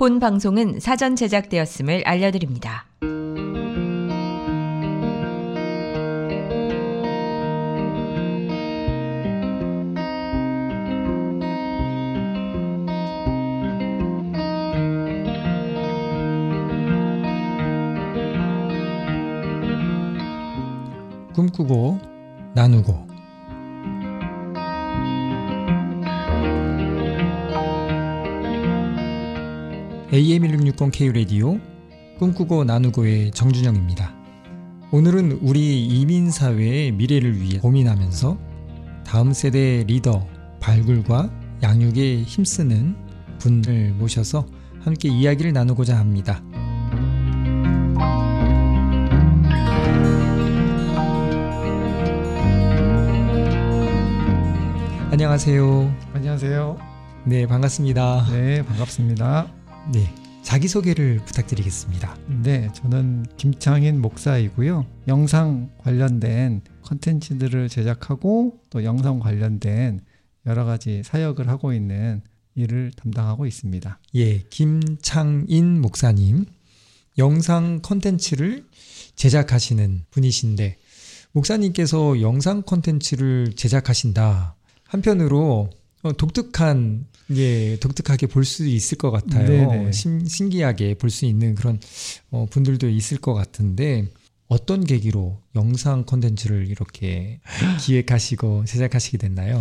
본 방송은 사전 제작되었음을 알려드립니다. 꿈꾸고 나누고 AM1660K 라디오 꿈꾸고 나누고의 정준영입니다. 오늘은 우리 이민 사회의 미래를 위해 고민하면서 다음 세대 리더 발굴과 양육에 힘쓰는 분을 모셔서 함께 이야기를 나누고자 합니다. 안녕하세요. 안녕하세요. 네, 반갑습니다. 네, 반갑습니다. 네, 자기소개를 부탁드리겠습니다. 네, 저는 김창인 목사이고요. 영상 관련된 컨텐츠들을 제작하고 또 영상 관련된 여러 가지 사역을 하고 있는 일을 담당하고 있습니다. 예, 김창인 목사님. 영상 컨텐츠를 제작하시는 분이신데, 목사님께서 영상 컨텐츠를 제작하신다. 한편으로 어, 독특한 예 독특하게 볼 수 있을 것 같아요. 신, 신기하게 볼 수 있는 그런 어, 분들도 있을 것 같은데 어떤 계기로 영상 콘텐츠를 이렇게 기획하시고 제작하시게 됐나요?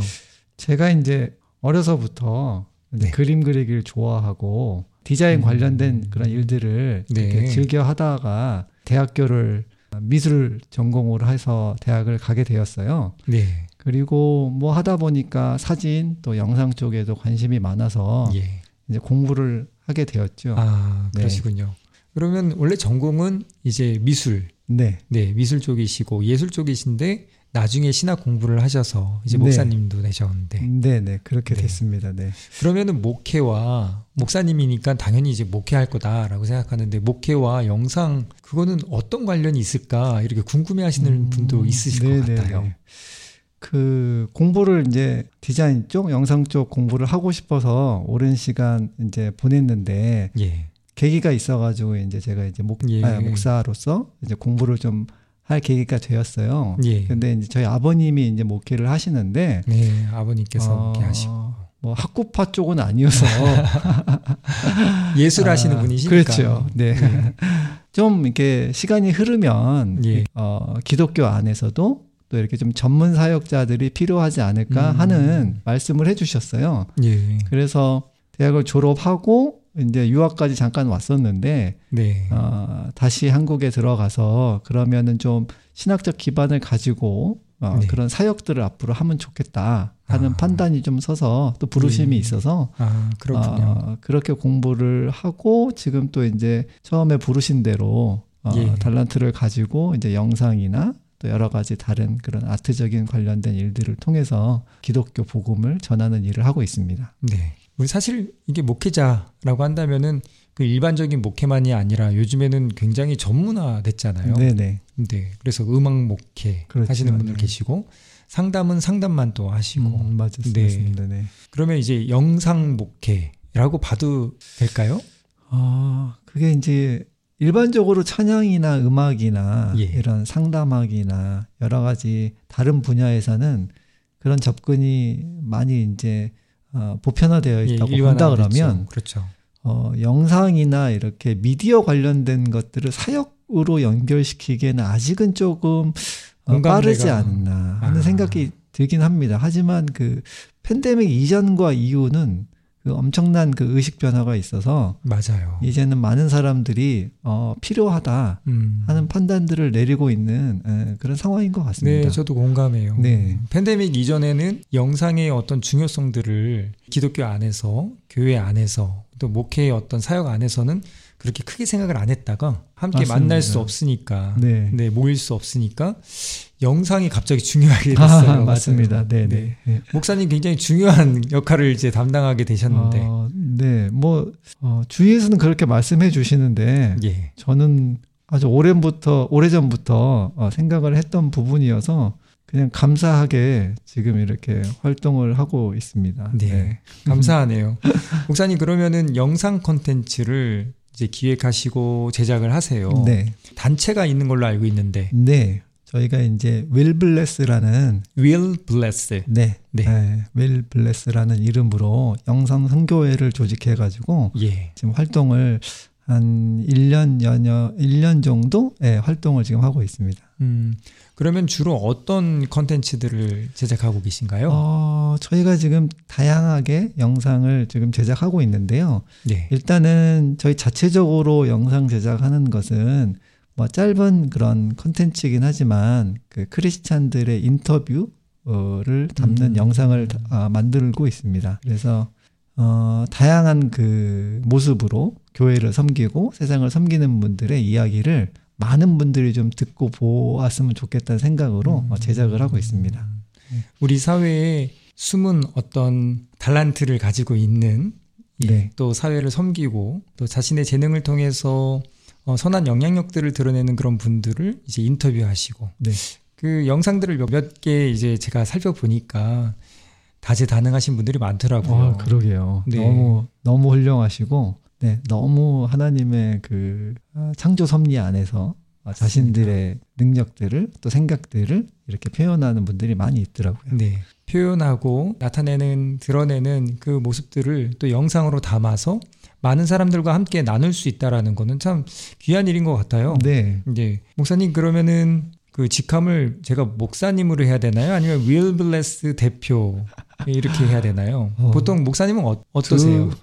제가 이제 어려서부터 이제 네. 그림 그리기를 좋아하고 디자인 음. 관련된 그런 일들을 네. 즐겨 하다가 대학교를 미술 전공으로 해서 대학을 가게 되었어요. 네. 그리고 뭐 하다 보니까 사진 또 영상 쪽에도 관심이 많아서 예. 이제 공부를 하게 되었죠. 아, 네. 그러시군요. 네. 그러면 원래 전공은 이제 미술. 네. 네, 미술 쪽이시고 예술 쪽이신데 나중에 신학 공부를 하셔서 이제 네. 목사님도 네. 되셨는데. 네, 네. 그렇게 네. 됐습니다. 네. 그러면은 목회와 목사님이니까 당연히 이제 목회할 거다라고 생각하는데 목회와 영상 그거는 어떤 관련이 있을까 이렇게 궁금해 하시는 음, 분도 있으실 것 네, 같아요. 그 공부를 이제 디자인 쪽, 영상 쪽 공부를 하고 싶어서 오랜 시간 이제 보냈는데 예. 계기가 있어가지고 이제 제가 이제 목, 예. 아, 목사로서 이제 공부를 좀 할 계기가 되었어요. 예. 근데 이제 저희 아버님이 이제 목회를 하시는데 네, 아버님께서 어, 목회 하시고 뭐 학구파 쪽은 아니어서 예술 하시는 아, 분이시니까 그렇죠. 네. 네. 좀 이렇게 시간이 흐르면 예. 어, 기독교 안에서도 또 이렇게 좀 전문 사역자들이 필요하지 않을까 음. 하는 말씀을 해주셨어요. 예. 그래서 대학을 졸업하고 이제 유학까지 잠깐 왔었는데 네. 어, 다시 한국에 들어가서 그러면은 좀 신학적 기반을 가지고 어, 네. 그런 사역들을 앞으로 하면 좋겠다 하는 아. 판단이 좀 서서 또 부르심이 네. 있어서 아, 어, 그렇게 공부를 하고 지금 또 이제 처음에 부르신 대로 어, 예. 달란트를 가지고 이제 영상이나 또 여러 가지 다른 그런 아트적인 관련된 일들을 통해서 기독교 복음을 전하는 일을 하고 있습니다. 네. 우리 사실 이게 목회자라고 한다면은 그 일반적인 목회만이 아니라 요즘에는 굉장히 전문화 됐잖아요. 네네. 네. 그래서 음악 목회 그렇죠. 하시는 분들 네. 계시고 상담은 상담만 또 하시고. 음, 맞습니다. 네. 네. 그러면 이제 영상 목회라고 봐도 될까요? 아, 그게 이제 일반적으로 찬양이나 음악이나 예. 이런 상담학이나 여러 가지 다른 분야에서는 그런 접근이 많이 이제 어, 보편화되어 예, 있다고 예, 본다 그러면 그렇죠. 어, 영상이나 이렇게 미디어 관련된 것들을 사역으로 연결시키기에는 아직은 조금 어, 빠르지 않나 하는 아. 생각이 들긴 합니다. 하지만 그 팬데믹 이전과 이후는 그 엄청난 그 의식 변화가 있어서 맞아요. 이제는 많은 사람들이 어, 필요하다 음. 하는 판단들을 내리고 있는 에, 그런 상황인 것 같습니다. 네, 저도 공감해요. 네. 팬데믹 이전에는 영상의 어떤 중요성들을 기독교 안에서 교회 안에서 또 목회의 어떤 사역 안에서는 그렇게 크게 생각을 안 했다가 함께 맞습니다. 만날 수 없으니까 네. 네. 모일 수 없으니까 영상이 갑자기 중요하게 됐어요. 아, 맞습니다. 네, 네, 네. 목사님 굉장히 중요한 역할을 이제 담당하게 되셨는데. 어, 네, 뭐 어, 주위에서는 그렇게 말씀해 주시는데 예. 저는 아주 오래부터 오래전부터 어, 생각을 했던 부분이어서 그냥 감사하게 지금 이렇게 활동을 하고 있습니다. 네. 네. 감사하네요. 목사님 그러면은 영상 콘텐츠를 이제 기획하시고 제작을 하세요. 네. 단체가 있는 걸로 알고 있는데. 네. 저희가 이제 Will Bless라는 Will Bless. 네. 네. 네. Will Bless라는 이름으로 영상 선교회를 조직해 가지고 예. 지금 활동을 한 1년 연여 1년 정도 예, 활동을 지금 하고 있습니다. 음. 그러면 주로 어떤 컨텐츠들을 제작하고 계신가요? 어, 저희가 지금 다양하게 영상을 지금 제작하고 있는데요. 네. 일단은 저희 자체적으로 영상 제작하는 것은 뭐 짧은 그런 컨텐츠이긴 하지만 그 크리스찬들의 인터뷰를 담는 음. 영상을 아, 만들고 있습니다. 그래서 어, 다양한 그 모습으로 교회를 섬기고 세상을 섬기는 분들의 이야기를 많은 분들이 좀 듣고 보았으면 좋겠다는 생각으로 음. 제작을 하고 있습니다. 우리 사회에 숨은 어떤 달란트를 가지고 있는 네. 또 사회를 섬기고 또 자신의 재능을 통해서 어, 선한 영향력들을 드러내는 그런 분들을 이제 인터뷰하시고 네. 그 영상들을 몇개 이제 제가 살펴보니까 다재다능하신 분들이 많더라고요. 아, 그러게요. 네. 너무 너무 훌륭하시고 네, 너무 하나님의 그 아, 창조 섭리 안에서 자신들의 능력들을 또 생각들을 이렇게 표현하는 분들이 많이 있더라고요. 네. 표현하고 나타내는 드러내는 그 모습들을 또 영상으로 담아서 많은 사람들과 함께 나눌 수 있다라는 거는 참 귀한 일인 것 같아요. 네. 이제 목사님 그러면은 그 직함을 제가 목사님으로 해야 되나요? 아니면 윌 블레스 대표 이렇게 해야 되나요? 어, 보통 목사님은 어, 어떠세요? 두,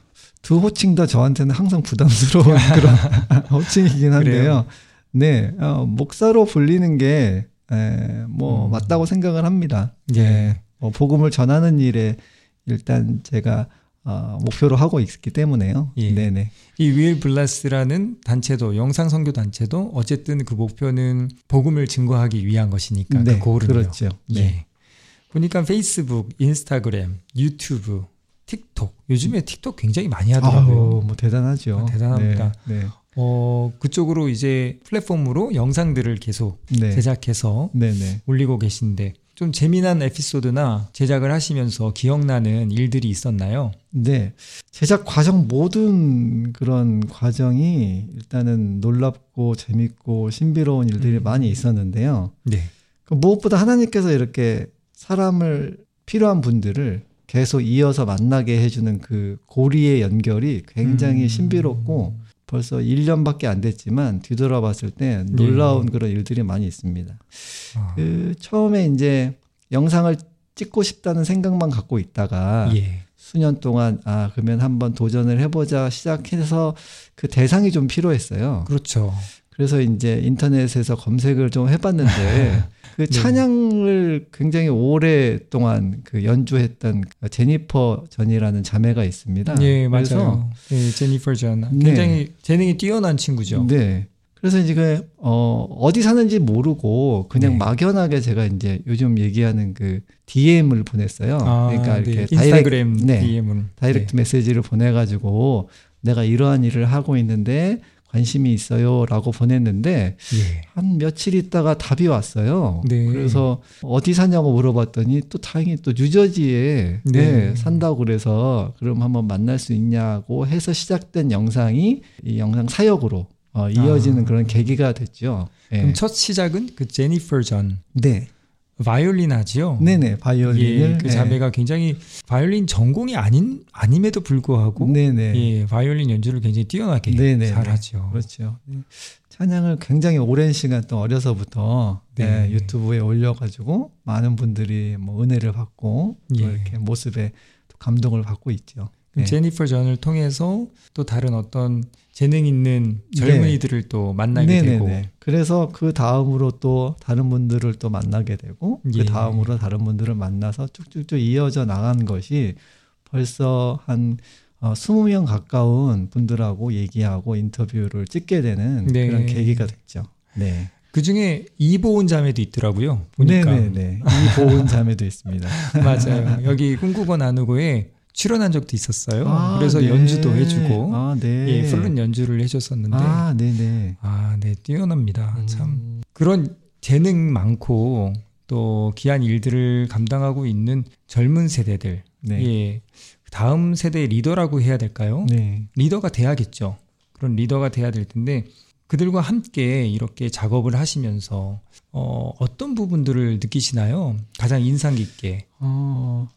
두 호칭 다 저한테는 항상 부담스러운 그런 호칭이긴 한데요. 네, 어, 목사로 불리는 게, 에, 뭐, 음. 맞다고 생각을 합니다. 예. 네, 뭐 복음을 전하는 일에 일단 제가 어, 목표로 하고 있기 때문에요. 예. 네네. 이윌 블라스라는 단체도 영상 선교 단체도 어쨌든 그 목표는 복음을 증거하기 위한 것이니까 네, 그 고른요. 그렇죠. 네. 예. 보니까 페이스북, 인스타그램, 유튜브, 틱톡 요즘에 틱톡 굉장히 많이 하더라고요. 아우, 뭐 대단하죠. 아, 대단합니다. 네, 네. 어 그쪽으로 이제 플랫폼으로 영상들을 계속 네. 제작해서. 올리고 계신데 좀 재미난 에피소드나 제작을 하시면서 기억나는 일들이 있었나요? 네. 제작 과정 모든 그런 과정이 일단은 놀랍고 재밌고 신비로운 일들이 음. 많이 있었는데요. 네. 그 무엇보다 하나님께서 이렇게 사람을 필요한 분들을 계속 이어서 만나게 해주는 그 고리의 연결이 굉장히 음. 신비롭고 벌써 1년밖에 안 됐지만 뒤돌아봤을 때 놀라운 네. 그런 일들이 많이 있습니다. 아. 그 처음에 이제 영상을 찍고 싶다는 생각만 갖고 있다가 예. 수년 동안 아 그러면 한번 도전을 해보자 시작해서 그 대상이 좀 필요했어요. 그렇죠. 그래서 이제 인터넷에서 검색을 좀 해봤는데 그 네. 찬양을 굉장히 오랫동안 그 연주했던 제니퍼 전이라는 자매가 있습니다. 네, 맞아요. 네, 제니퍼 전. 네. 굉장히 네. 재능이 뛰어난 친구죠. 네. 그래서 이제 그, 어, 어디 사는지 모르고 그냥 네. 막연하게 제가 이제 요즘 얘기하는 그 DM을 보냈어요. 아, 그러니까 이렇게 네. 인스타그램 direct, DM을. direct 네. 메시지를 보내 가지고 내가 이러한 일을 하고 있는데 관심이 있어요라고 보냈는데 예. 한 며칠 있다가 답이 왔어요. 네. 그래서 어디 사냐고 물어봤더니 또 다행히 또 뉴저지에 네. 네, 산다고 그래서 그럼 한번 만날 수 있냐고 해서 시작된 영상이 이 영상 사역으로 어, 이어지는 아. 그런 계기가 됐죠. 그럼 예. 첫 시작은 그 제니퍼 전. 네. 바이올린 하지요. 네네 바이올린을 예, 그 자매가 네. 굉장히 바이올린 전공이 아닌 아님에도 불구하고 네네 예, 바이올린 연주를 굉장히 뛰어나게 네네. 잘하죠. 그렇죠. 네. 찬양을 굉장히 오랜 시간 또 어려서부터 네. 네, 유튜브에 올려가지고 많은 분들이 뭐 은혜를 받고 예. 이렇게 모습에 감동을 받고 있죠. 네. 제니퍼 전을 통해서 또 다른 어떤 재능 있는 젊은이들을 네. 또 만나게 네네네. 되고 그래서 그 다음으로 또 다른 분들을 또 만나게 되고 그 예. 그 다음으로 다른 분들을 만나서 쭉쭉쭉 이어져 나간 것이 벌써 한 어, 20명 가까운 분들하고 얘기하고 인터뷰를 찍게 되는 네. 그런 계기가 됐죠. 네. 그 중에 이보은 자매도 있더라고요. 보니까. 네네네. 이보은 자매도 있습니다. 맞아요. 여기 꿈꾸고 나누고에 출연한 적도 있었어요. 아, 그래서 네. 연주도 해주고 아, 네. 예, 플룻 연주를 해줬었는데 아, 네네. 아, 네, 뛰어납니다. 음. 참 그런 재능 많고 또 귀한 일들을 감당하고 있는 젊은 세대들, 네. 예, 다음 세대의 리더라고 해야 될까요? 네. 리더가 돼야겠죠. 그런 리더가 돼야 될 텐데 그들과 함께 이렇게 작업을 하시면서 어, 어떤 부분들을 느끼시나요? 가장 인상 깊게. 어,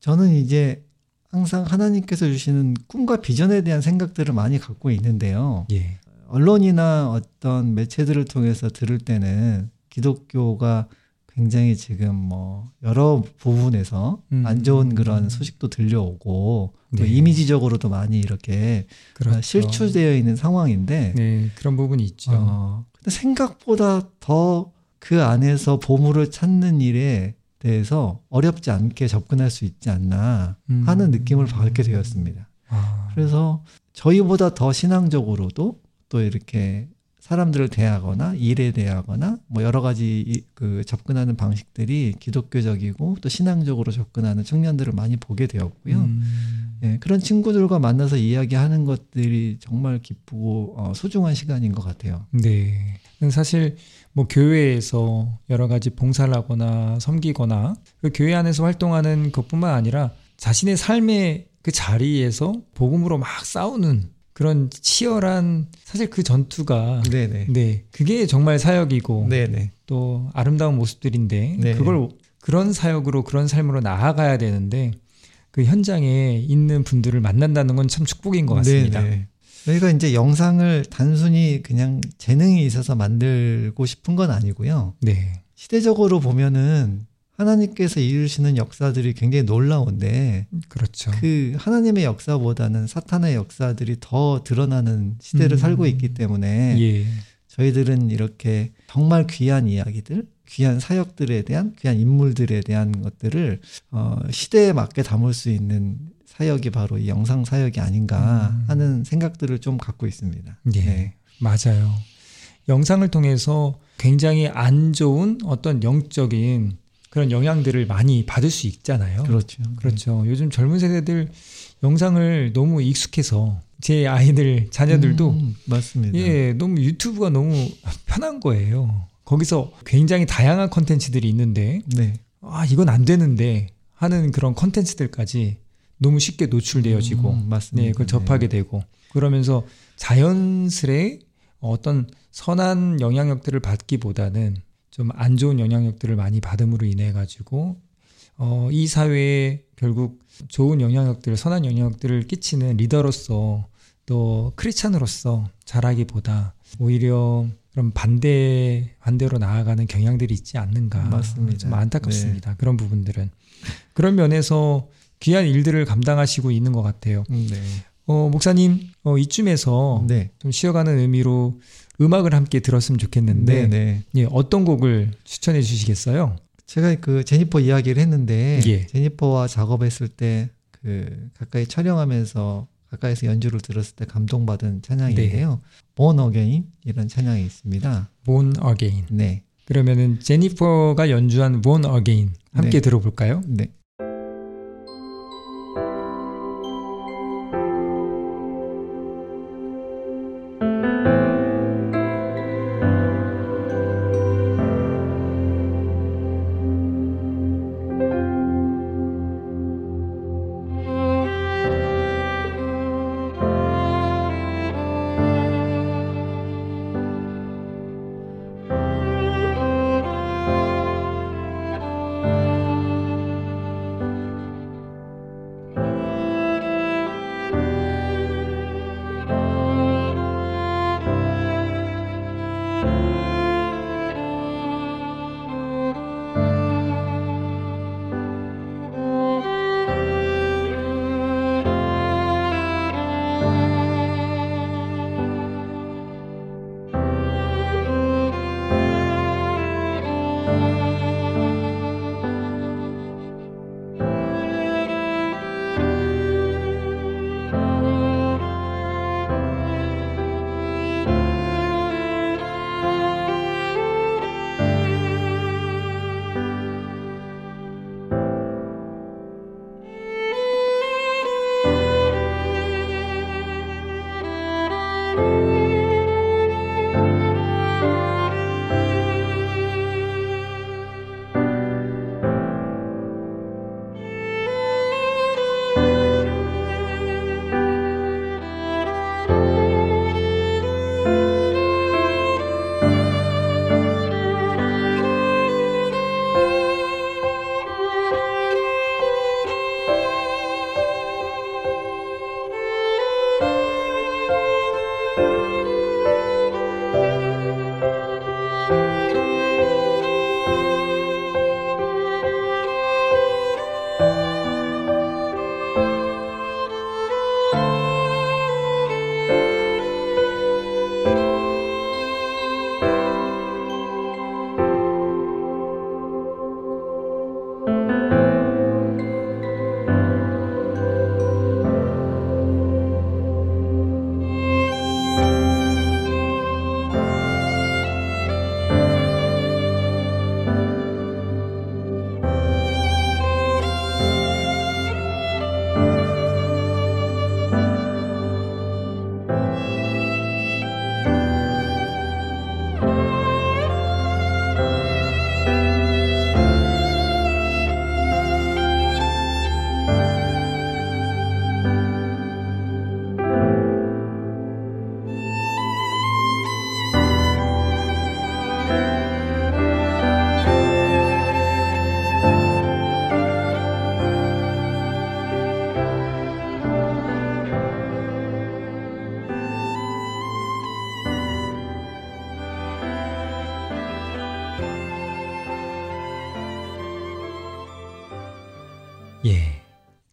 저는 이제 항상 하나님께서 주시는 꿈과 비전에 대한 생각들을 많이 갖고 있는데요. 예. 언론이나 어떤 매체들을 통해서 들을 때는 기독교가 굉장히 지금 뭐 여러 부분에서 음. 안 좋은 그런 소식도 들려오고 네. 또 이미지적으로도 많이 이렇게 그렇죠. 실추되어 있는 상황인데 네, 그런 부분이 있죠. 어, 근데 생각보다 더 그 안에서 보물을 찾는 일에 대해서 어렵지 않게 접근할 수 있지 않나 하는 음. 느낌을 받게 되었습니다. 아. 그래서 저희보다 더 신앙적으로도 또 이렇게 사람들을 대하거나 일에 대하거나 뭐 여러 가지 그 접근하는 방식들이 기독교적이고 또 신앙적으로 접근하는 청년들을 많이 보게 되었고요. 음. 예, 그런 친구들과 만나서 이야기하는 것들이 정말 기쁘고 어, 소중한 시간인 것 같아요. 네. 사실 뭐 교회에서 여러 가지 봉사를 하거나 섬기거나 그 교회 안에서 활동하는 것뿐만 아니라 자신의 삶의 그 자리에서 복음으로 막 싸우는 그런 치열한 사실 그 전투가 네네. 네 그게 정말 사역이고 네네. 또 아름다운 모습들인데 네 그걸 그런 사역으로 그런 삶으로 나아가야 되는데 그 현장에 있는 분들을 만난다는 건 참 축복인 것 같습니다. 네네. 저희가 이제 영상을 단순히 그냥 재능이 있어서 만들고 싶은 건 아니고요. 네. 시대적으로 보면은 하나님께서 이루시는 역사들이 굉장히 놀라운데 그렇죠. 그 하나님의 역사보다는 사탄의 역사들이 더 드러나는 시대를 음. 살고 있기 때문에 예. 저희들은 이렇게 정말 귀한 이야기들, 귀한 사역들에 대한 귀한 인물들에 대한 것들을 어, 시대에 맞게 담을 수 있는 사역이 바로 이 영상 사역이 아닌가 음. 하는 생각들을 좀 갖고 있습니다. 예. 네. 맞아요. 영상을 통해서 굉장히 안 좋은 어떤 영적인 그런 영향들을 많이 받을 수 있잖아요. 그렇죠. 그렇죠. 네. 요즘 젊은 세대들 영상을 너무 익숙해서 제 아이들 자녀들도 음, 맞습니다. 예, 너무 유튜브가 너무 편한 거예요. 거기서 굉장히 다양한 컨텐츠들이 있는데 네. 아 이건 안 되는데 하는 그런 컨텐츠들까지 너무 쉽게 노출되어지고 음, 맞습니다. 네, 그걸 접하게 네. 되고 그러면서 자연스레 어떤 선한 영향력들을 받기보다는 좀 안 좋은 영향력들을 많이 받음으로 인해 가지고 어, 이 사회에 결국 좋은 영향력들, 선한 영향력들을 끼치는 리더로서 또 크리스찬으로서 자라기보다 오히려 그런 반대 반대로 나아가는 경향들이 있지 않는가. 맞습니다. 좀 안타깝습니다. 네. 그런 부분들은 그런 면에서 귀한 일들을 감당하시고 있는 것 같아요. 네. 어, 목사님 어, 이쯤에서 네. 좀 쉬어가는 의미로 음악을 함께 들었으면 좋겠는데 네네. 네. 예, 어떤 곡을 추천해 주시겠어요? 제가 그 제니퍼 이야기를 했는데 예. 제니퍼와 작업했을 때 그 가까이 촬영하면서 가까이서 연주를 들었을 때 감동받은 찬양인데요. 네. Born Again이라는 찬양이 있습니다. Born Again. 네. 그러면은 제니퍼가 연주한 Born Again 함께 네. 들어볼까요? 네.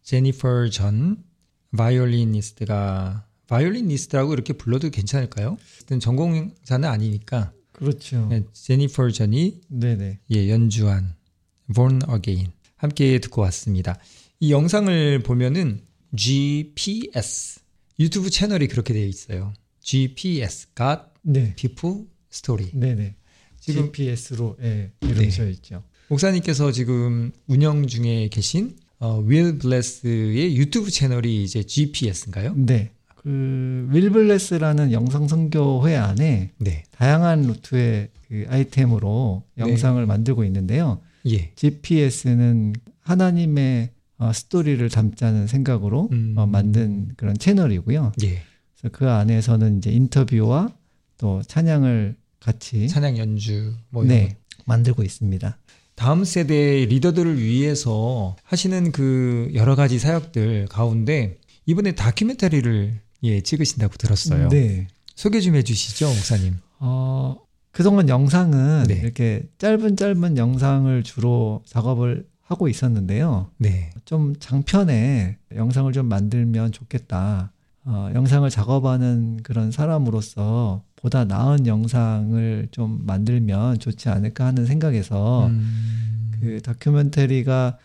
제니퍼 전 바이올리니스트가 바이올리니스트라고 이렇게 불러도 괜찮을까요? 전공자는 아니니까. 그렇죠. 네, 제니퍼 전이 네네. 예, 연주한 Born Again 함께 듣고 왔습니다. 이 영상을 보면은 GPS 유튜브 채널이 그렇게 되어 있어요. GPS God 네. People Story. 네네. 지금 GPS로 예, 이루어져 네. 있죠. 목사님께서 지금 운영 중에 계신 어, 윌 블레스의 유튜브 채널이 이제 GPS인가요? 네. 그 윌블레스라는 영상 선교회 안에 네. 다양한 루트의 그 아이템으로 네. 영상을 만들고 있는데요. 예. GPS는 하나님의 어, 스토리를 담자는 생각으로 음. 어, 만든 그런 채널이고요. 예. 그래서 그 안에서는 이제 인터뷰와 또 찬양을 같이 찬양 연주 뭐 네, 만들고 있습니다. 다음 세대 리더들을 위해서 하시는 그 여러 가지 사역들 가운데 이번에 다큐멘터리를 예, 찍으신다고 들었어요. 네. 소개 좀 해주시죠, 목사님. 어, 그동안 영상은 네. 이렇게 짧은 짧은 영상을 주로 작업을 하고 있었는데요. 네. 좀 장편의 영상을 좀 만들면 좋겠다. 어, 영상을 작업하는 그런 사람으로서 보다 나은 영상을 좀 만들면 좋지 않을까 하는 생각에서 음, 그 다큐멘터리가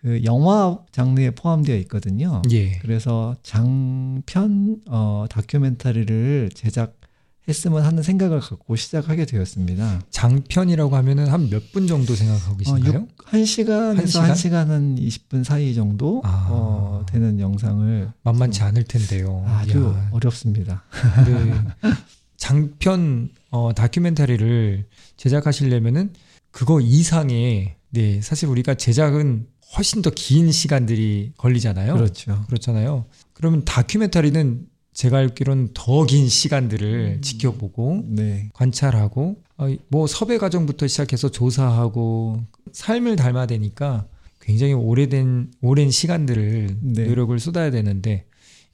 그 영화 장르에 포함되어 있거든요. 예. 그래서 장편 어, 다큐멘터리를 제작했으면 하는 생각을 갖고 시작하게 되었습니다. 장편이라고 하면은 한 몇 분 정도 생각하고 어, 계신가요? 육- 한 시간에서 한한 시간 한 20분 사이 정도 아. 어, 되는 영상을 만만치 않을 텐데요. 아주 야, 어렵습니다. 네. 장편 어, 다큐멘터리를 제작하시려면은 그거 이상의 네 사실 우리가 제작은 훨씬 더 긴 시간들이 걸리잖아요. 그렇죠. 그렇잖아요. 그러면 다큐멘터리는 제가 알기로는 더 긴 시간들을 음. 지켜보고 네. 관찰하고 어, 뭐 섭외 과정부터 시작해서 조사하고 삶을 닮아야 되니까 굉장히 오래된 오랜 시간들을 네. 노력을 쏟아야 되는데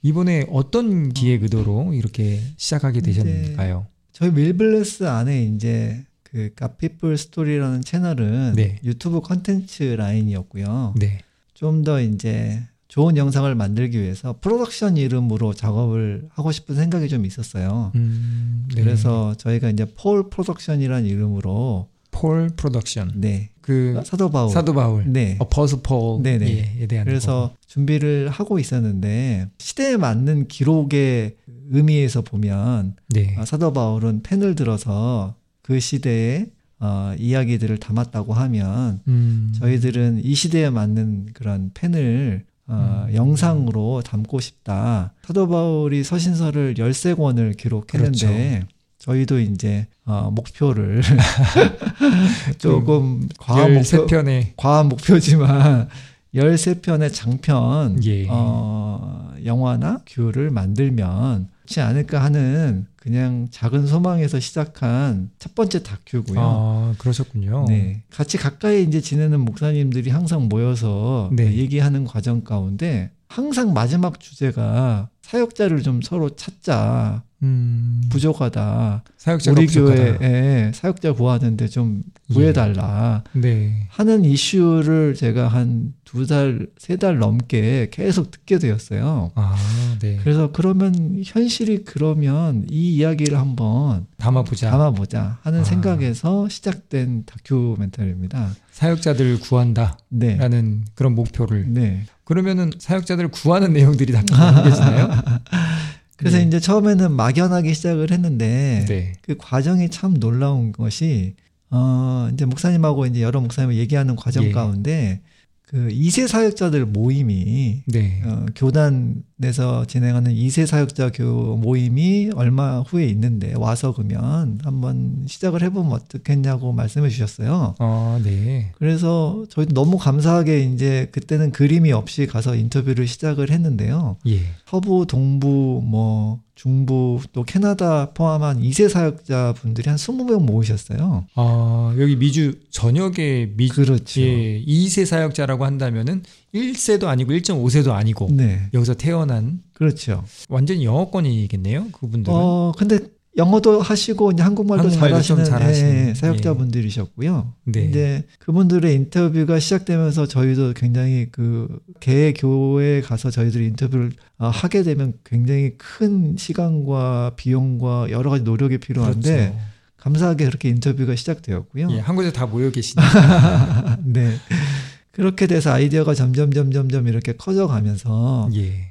이번에 어떤 기획 의도로 이렇게 시작하게 되셨는가요? 저희 밀블레스 안에 이제 그 God People Story라는 채널은 네. 유튜브 컨텐츠 라인이었고요. 네. 좀 더 이제 좋은 영상을 만들기 위해서 프로덕션 이름으로 작업을 하고 싶은 생각이 좀 있었어요. 음, 네. 그래서 저희가 이제 폴 프로덕션이라는 이름으로 폴 프로덕션 네 그 사도 바울 사도 바울 네 apostle Paul 네네. 에 대한 그래서 준비를 하고 있었는데 시대에 맞는 기록의 의미에서 보면 거. 네. 아, 사도 바울은 펜을 들어서 그 시대의 어, 이야기들을 담았다고 하면 음, 저희들은 이 시대에 맞는 그런 펜을 어, 음. 영상으로 담고 싶다. 사도 바울이 서신서를 13권을 기록했는데 그렇죠. 저희도 이제 어, 목표를 조금 과한 목표, 13편의 과한 목표지만 13편의 장편 예. 어, 영화나 큐를 만들면 좋지 않을까 하는 그냥 작은 소망에서 시작한 첫 번째 다큐고요. 아, 그러셨군요. 네. 같이 가까이 이제 지내는 목사님들이 항상 모여서 네. 얘기하는 과정 가운데 항상 마지막 주제가 사역자를 좀 서로 찾자. 음, 부족하다. 사역자가 우리 부족하다. 교회에 사역자 구하는데 좀 구해달라. 네. 하는 이슈를 제가 한 두 달, 세 달 넘게 계속 듣게 되었어요. 아, 네. 그래서 그러면 현실이 그러면 이 이야기를 한번 담아보자. 담아보자 하는 아. 생각에서 시작된 다큐멘터리입니다. 사역자들을 구한다라는 네. 그런 목표를. 네. 그러면은 사역자들을 구하는 내용들이 다 담겨지나요? 그래서 네. 이제 처음에는 막연하게 시작을 했는데 네. 그 과정이 참 놀라운 것이 어 이제 목사님하고 이제 여러 목사님을 얘기하는 과정 예. 가운데 그 2세 사역자들 모임이 네. 어, 교단 에서 진행하는 2세 사역자 교 모임이 얼마 후에 있는데 와서 그러면 한번 시작을 해보면 어떻겠냐고 말씀해 주셨어요. 아, 네. 그래서 저희도 너무 감사하게 이제 그때는 그림이 없이 가서 인터뷰를 시작을 했는데요. 예. 서부, 동부, 뭐 중부 또 캐나다 포함한 2세 사역자 분들이 한 20명 모으셨어요. 아, 여기 미주 전역에 미 그렇죠. 예, 2세 사역자라고 한다면은 1세도 아니고 1.5세도 아니고 네. 여기서 태어난 그렇죠. 완전 영어권이겠네요. 그분들은. 어, 근데 영어도 하시고 이제 한국말도, 한국말도 잘하시는, 잘하시는 예, 사역자분들이셨고요. 네. 이제 그분들의 인터뷰가 시작되면서 저희도 굉장히 그 개 교회에 가서 저희들이 인터뷰를 어, 하게 되면 굉장히 큰 시간과 비용과 여러 가지 노력이 필요한데 그렇죠. 감사하게 그렇게 인터뷰가 시작되었고요. 예, 한 곳에 다 모여 계시니까. 네. 그렇게 돼서 아이디어가 점점 점점점 이렇게 커져가면서 예.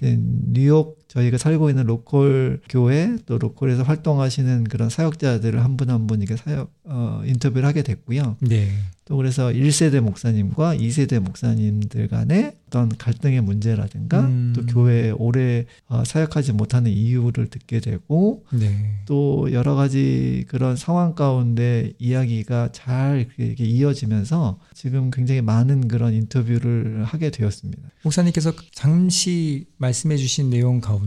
뉴욕 저희가 살고 있는 local 교회 또 local에서 활동하시는 그런 사역자들을 한 분 한 분 이렇게 사역 어, 인터뷰를 하게 됐고요. 네. 또 그래서 1세대 목사님과 2세대 목사님들 간의 어떤 갈등의 문제라든가 음. 또 교회에 오래 어, 사역하지 못하는 이유를 듣게 되고 네. 또 여러 가지 그런 상황 가운데 이야기가 잘 이렇게 이어지면서 지금 굉장히 많은 그런 인터뷰를 하게 되었습니다. 목사님께서 잠시 말씀해 주신 내용 가운데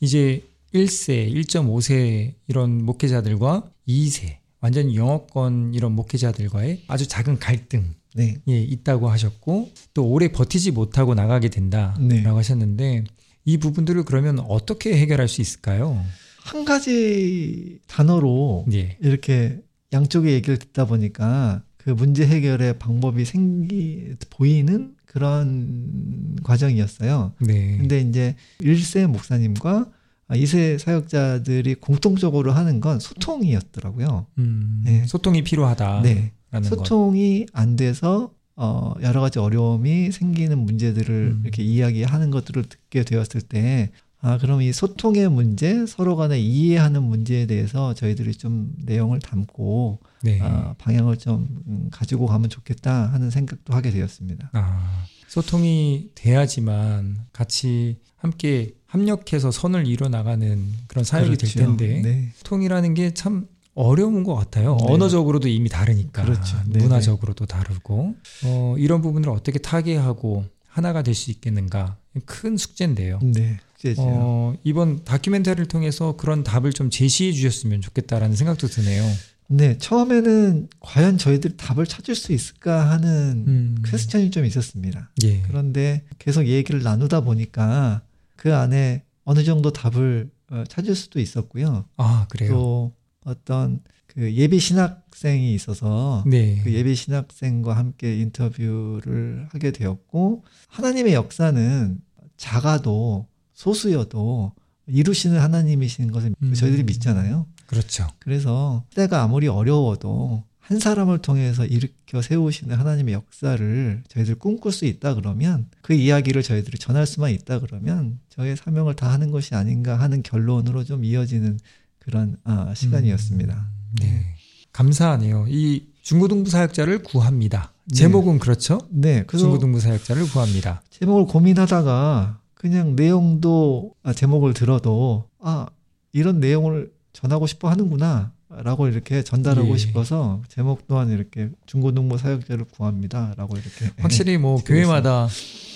이제 1세, 1.5세 이런 목회자들과 2세, 완전 영어권 이런 목회자들과의 아주 작은 갈등 네. 예, 있다고 하셨고 또 오래 버티지 못하고 나가게 된다라고 네. 하셨는데 이 부분들을 그러면 어떻게 해결할 수 있을까요? 한 가지 단어로 예. 이렇게 양쪽의 얘기를 듣다 보니까 그 문제 해결의 방법이 생기 보이는 그런 과정이었어요. 네. 근데 이제 1세 목사님과 2세 사역자들이 공통적으로 하는 건 소통이었더라고요. 음, 네. 소통이 필요하다라는 네. 것. 소통이 안 돼서 어 여러 가지 어려움이 생기는 문제들을 음. 이렇게 이야기하는 것들을 듣게 되었을 때 아, 그럼 이 소통의 문제, 서로 간에 이해하는 문제에 대해서 저희들이 좀 내용을 담고 네. 아, 방향을 좀 음, 가지고 가면 좋겠다 하는 생각도 하게 되었습니다. 아, 소통이 돼야지만 같이 함께 합력해서 선을 이뤄 나가는 그런 사역이 될 그렇죠. 텐데 네. 소통이라는 게 참 어려운 것 같아요. 네. 언어적으로도 이미 다르니까 그렇죠. 네, 문화적으로도 다르고 어, 이런 부분을 어떻게 타개하고 하나가 될 수 있겠는가 큰 숙제인데요. 네. 숙제죠. 어, 이번 다큐멘터리를 통해서 그런 답을 좀 제시해 주셨으면 좋겠다라는 생각도 드네요. 네. 처음에는 과연 저희들이 답을 찾을 수 있을까 하는 음, 퀘스천이 좀 있었습니다. 예. 그런데 계속 얘기를 나누다 보니까 그 안에 어느 정도 답을 어, 찾을 수도 있었고요. 아 그래요. 또 어떤 그 예비 신학생이 있어서 네. 그 예비 신학생과 함께 인터뷰를 하게 되었고 하나님의 역사는 작아도 소수여도 이루시는 하나님이신 것을 음. 저희들이 믿잖아요. 그렇죠. 그래서 때가 아무리 어려워도 한 사람을 통해서 일으켜 세우시는 하나님의 역사를 저희들 꿈꿀 수 있다 그러면 그 이야기를 저희들이 전할 수만 있다 그러면 저의 사명을 다 하는 것이 아닌가 하는 결론으로 좀 이어지는 그런 아, 시간이었습니다. 음, 네. 감사하네요. 이 중고등부 사역자를 구합니다. 네. 제목은 그렇죠? 네, 중고등부 사역자를 구합니다. 제목을 고민하다가 그냥 내용도 아, 제목을 들어도 아 이런 내용을 전하고 싶어 하는구나 라고 이렇게 전달하고 예. 싶어서 제목 또한 이렇게 중고등부 사역자를 구합니다 라고 이렇게 확실히 뭐. 교회마다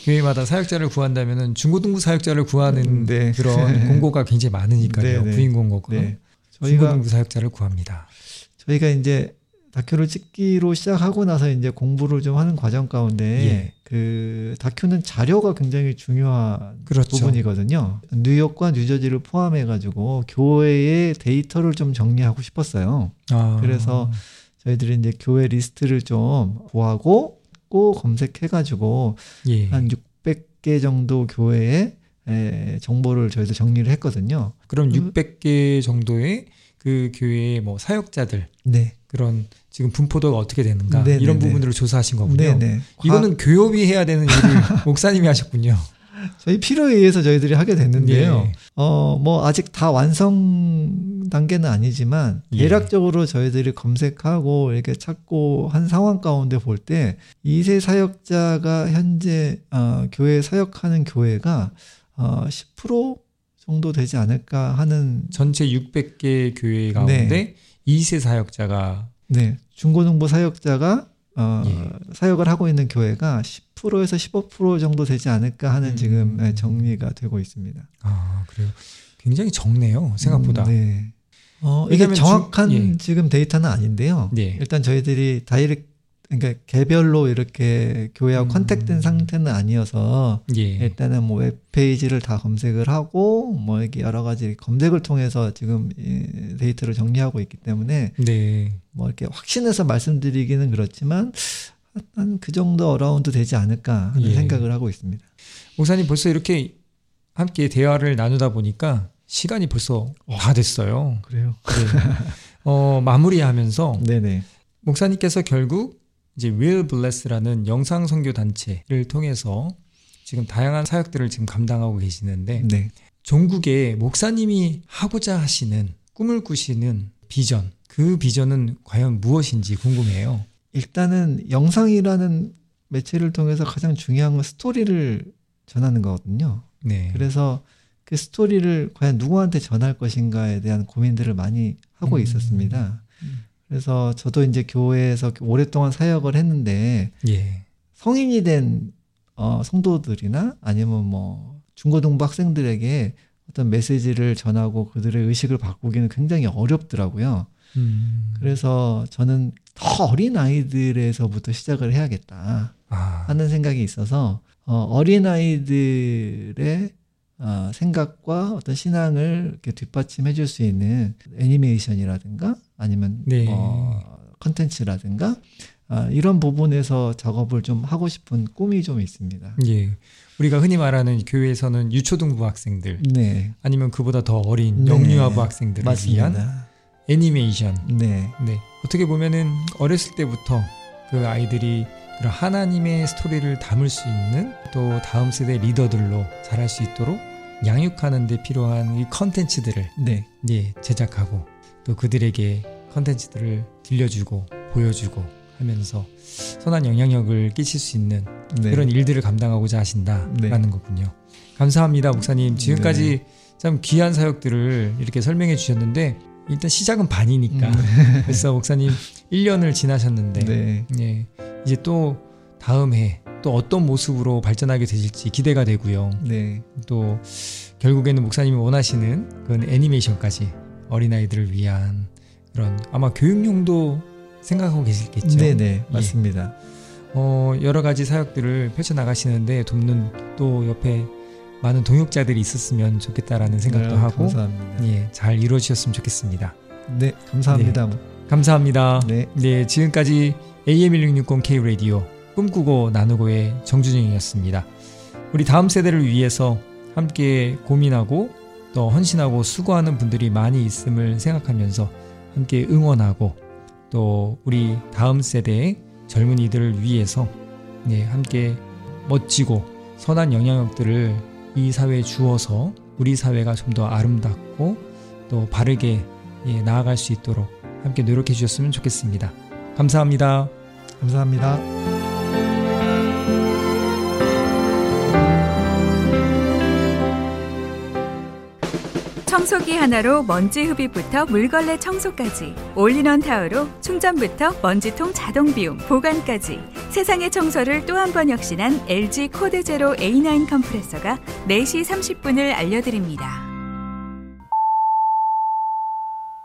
교회마다 사역자를 구한다면은 중고등부 사역자를 구하는 네. 그런 공고가 굉장히 많으니까요. 네, 네. 부인 공고가. 네 저희가 중고등부 사역자를 구합니다. 저희가 이제 다큐를 찍기로 시작하고 나서 이제 공부를 좀 하는 과정 가운데 예. 그 다큐는 자료가 굉장히 중요한 그렇죠. 부분이거든요. 뉴욕과 뉴저지를 포함해 가지고 교회의 데이터를 좀 정리하고 싶었어요. 아, 그래서 저희들이 이제 교회 리스트를 좀 구하고 꼭 검색해 가지고 예. 한 600개 정도 교회의 에, 정보를 저희도 정리를 했거든요. 그럼 음. 600개 정도의 그 교회의 뭐 사역자들 네. 그런 지금 분포도가 어떻게 되는가 네, 이런 네, 네. 부분들을 조사하신 거군요. 네네. 이거는 교협이 해야 되는 일을 목사님이 하셨군요. 저희 필요에 의해서 저희들이 하게 됐는데요. 예. 어, 뭐 아직 다 완성 단계는 아니지만 예. 대략적으로 저희들이 검색하고 이렇게 찾고 한 상황 가운데 볼때 2세 사역자가 현재 어, 교회 사역하는 교회가 어, 10% 정도 되지 않을까 하는 전체 600개 교회 가운데 2세 사역자가 네, 중고등부 사역자가 어, 예. 사역을 하고 있는 교회가 10%에서 15% 정도 되지 않을까 하는 음. 지금 네, 정리가 되고 있습니다. 아 그래요. 굉장히 적네요 생각보다. 음, 네. 어, 이게 정확한 중- 예. 지금 데이터는 아닌데요. 네. 일단 저희들이 direct 그러니까 개별로 이렇게 교회와 음. contact된 상태는 아니어서 예. 일단은 뭐 웹페이지를 다 검색을 하고 뭐 이렇게 여러 가지 검색을 통해서 지금 데이터를 정리하고 있기 때문에 네. 뭐 이렇게 확신해서 말씀드리기는 그렇지만 한 그 정도 around 되지 않을까 하는 예. 생각을 하고 있습니다. 목사님 벌써 이렇게 함께 대화를 나누다 보니까 시간이 벌써 어, 다 됐어요. 그래요. 네. 어, 마무리하면서 네네. 목사님께서 결국 이제 Will Bless라는 영상 선교 단체를 통해서 지금 다양한 사역들을 지금 감당하고 계시는데 네. 종국에 목사님이 하고자 하시는 꿈을 꾸시는 비전 그 비전은 과연 무엇인지 궁금해요. 일단은 영상이라는 매체를 통해서 가장 중요한 건 스토리를 전하는 거거든요. 네. 그래서 그 스토리를 과연 누구한테 전할 것인가에 대한 고민들을 많이 하고 음. 있었습니다. 음. 그래서 저도 이제 교회에서 오랫동안 사역을 했는데 예. 성인이 된 어, 성도들이나 아니면 뭐 중고등부 학생들에게 어떤 메시지를 전하고 그들의 의식을 바꾸기는 굉장히 어렵더라고요. 음. 그래서 저는 더 어린 아이들에서부터 시작을 해야겠다 아. 하는 생각이 있어서 어, 어린 아이들의 어, 생각과 어떤 신앙을 이렇게 뒷받침해 줄 수 있는 애니메이션이라든가 아니면 네. 어, 컨텐츠라든가 어, 이런 부분에서 작업을 좀 하고 싶은 꿈이 좀 있습니다. 예. 우리가 흔히 말하는 교회에서는 유초등부 학생들, 네. 아니면 그보다 더 어린 네. 영유아부 학생들을 맞습니다. 위한 애니메이션. 네. 네. 어떻게 보면은 어렸을 때부터 그 아이들이 그런 하나님의 스토리를 담을 수 있는 또 다음 세대 리더들로 자랄 수 있도록 양육하는 데 필요한 이 컨텐츠들을 네. 예, 제작하고 또 그들에게 컨텐츠들을 들려주고 보여주고 하면서 선한 영향력을 끼칠 수 있는 네. 그런 일들을 감당하고자 하신다라는 네. 거군요. 감사합니다, 목사님. 지금까지 네. 참 귀한 사역들을 이렇게 설명해 주셨는데 일단 시작은 반이니까. 음. 그래서 목사님 1년을 지나셨는데 네. 예, 이제 또 다음 해 또 어떤 모습으로 발전하게 되실지 기대가 되고요. 네. 또 결국에는 목사님이 원하시는 그런 애니메이션까지 어린아이들을 위한 그런 아마 교육용도 생각하고 계시겠죠. 네네 네. 예. 맞습니다. 예. 어, 여러 가지 사역들을 펼쳐 나가시는데 돕는 또 옆에 많은 동역자들이 있었으면 좋겠다라는 생각도 네, 하고 감사합니다. 예, 잘 이루어지셨으면 좋겠습니다. 네, 감사합니다. 네, 감사합니다. 네. 네, 지금까지 AM1660K 라디오 꿈꾸고 나누고의 정준영이었습니다. 우리 다음 세대를 위해서 함께 고민하고 또 헌신하고 수고하는 분들이 많이 있음을 생각하면서 함께 응원하고 또 우리 다음 세대의 젊은이들을 위해서 네, 함께 멋지고 선한 영향력들을 이 사회에 주어서 우리 사회가 좀 더 아름답고 또 바르게 예, 나아갈 수 있도록 함께 노력해 주셨으면 좋겠습니다. 감사합니다. 감사합니다. 청소기 하나로 먼지 흡입부터 물걸레 청소까지 올인원 타워로 충전부터 먼지통 자동 비움 보관까지 세상의 청소를 또 한 번 혁신한 LG 코드 제로 A9 컴프레서가 4시 30분을 알려드립니다.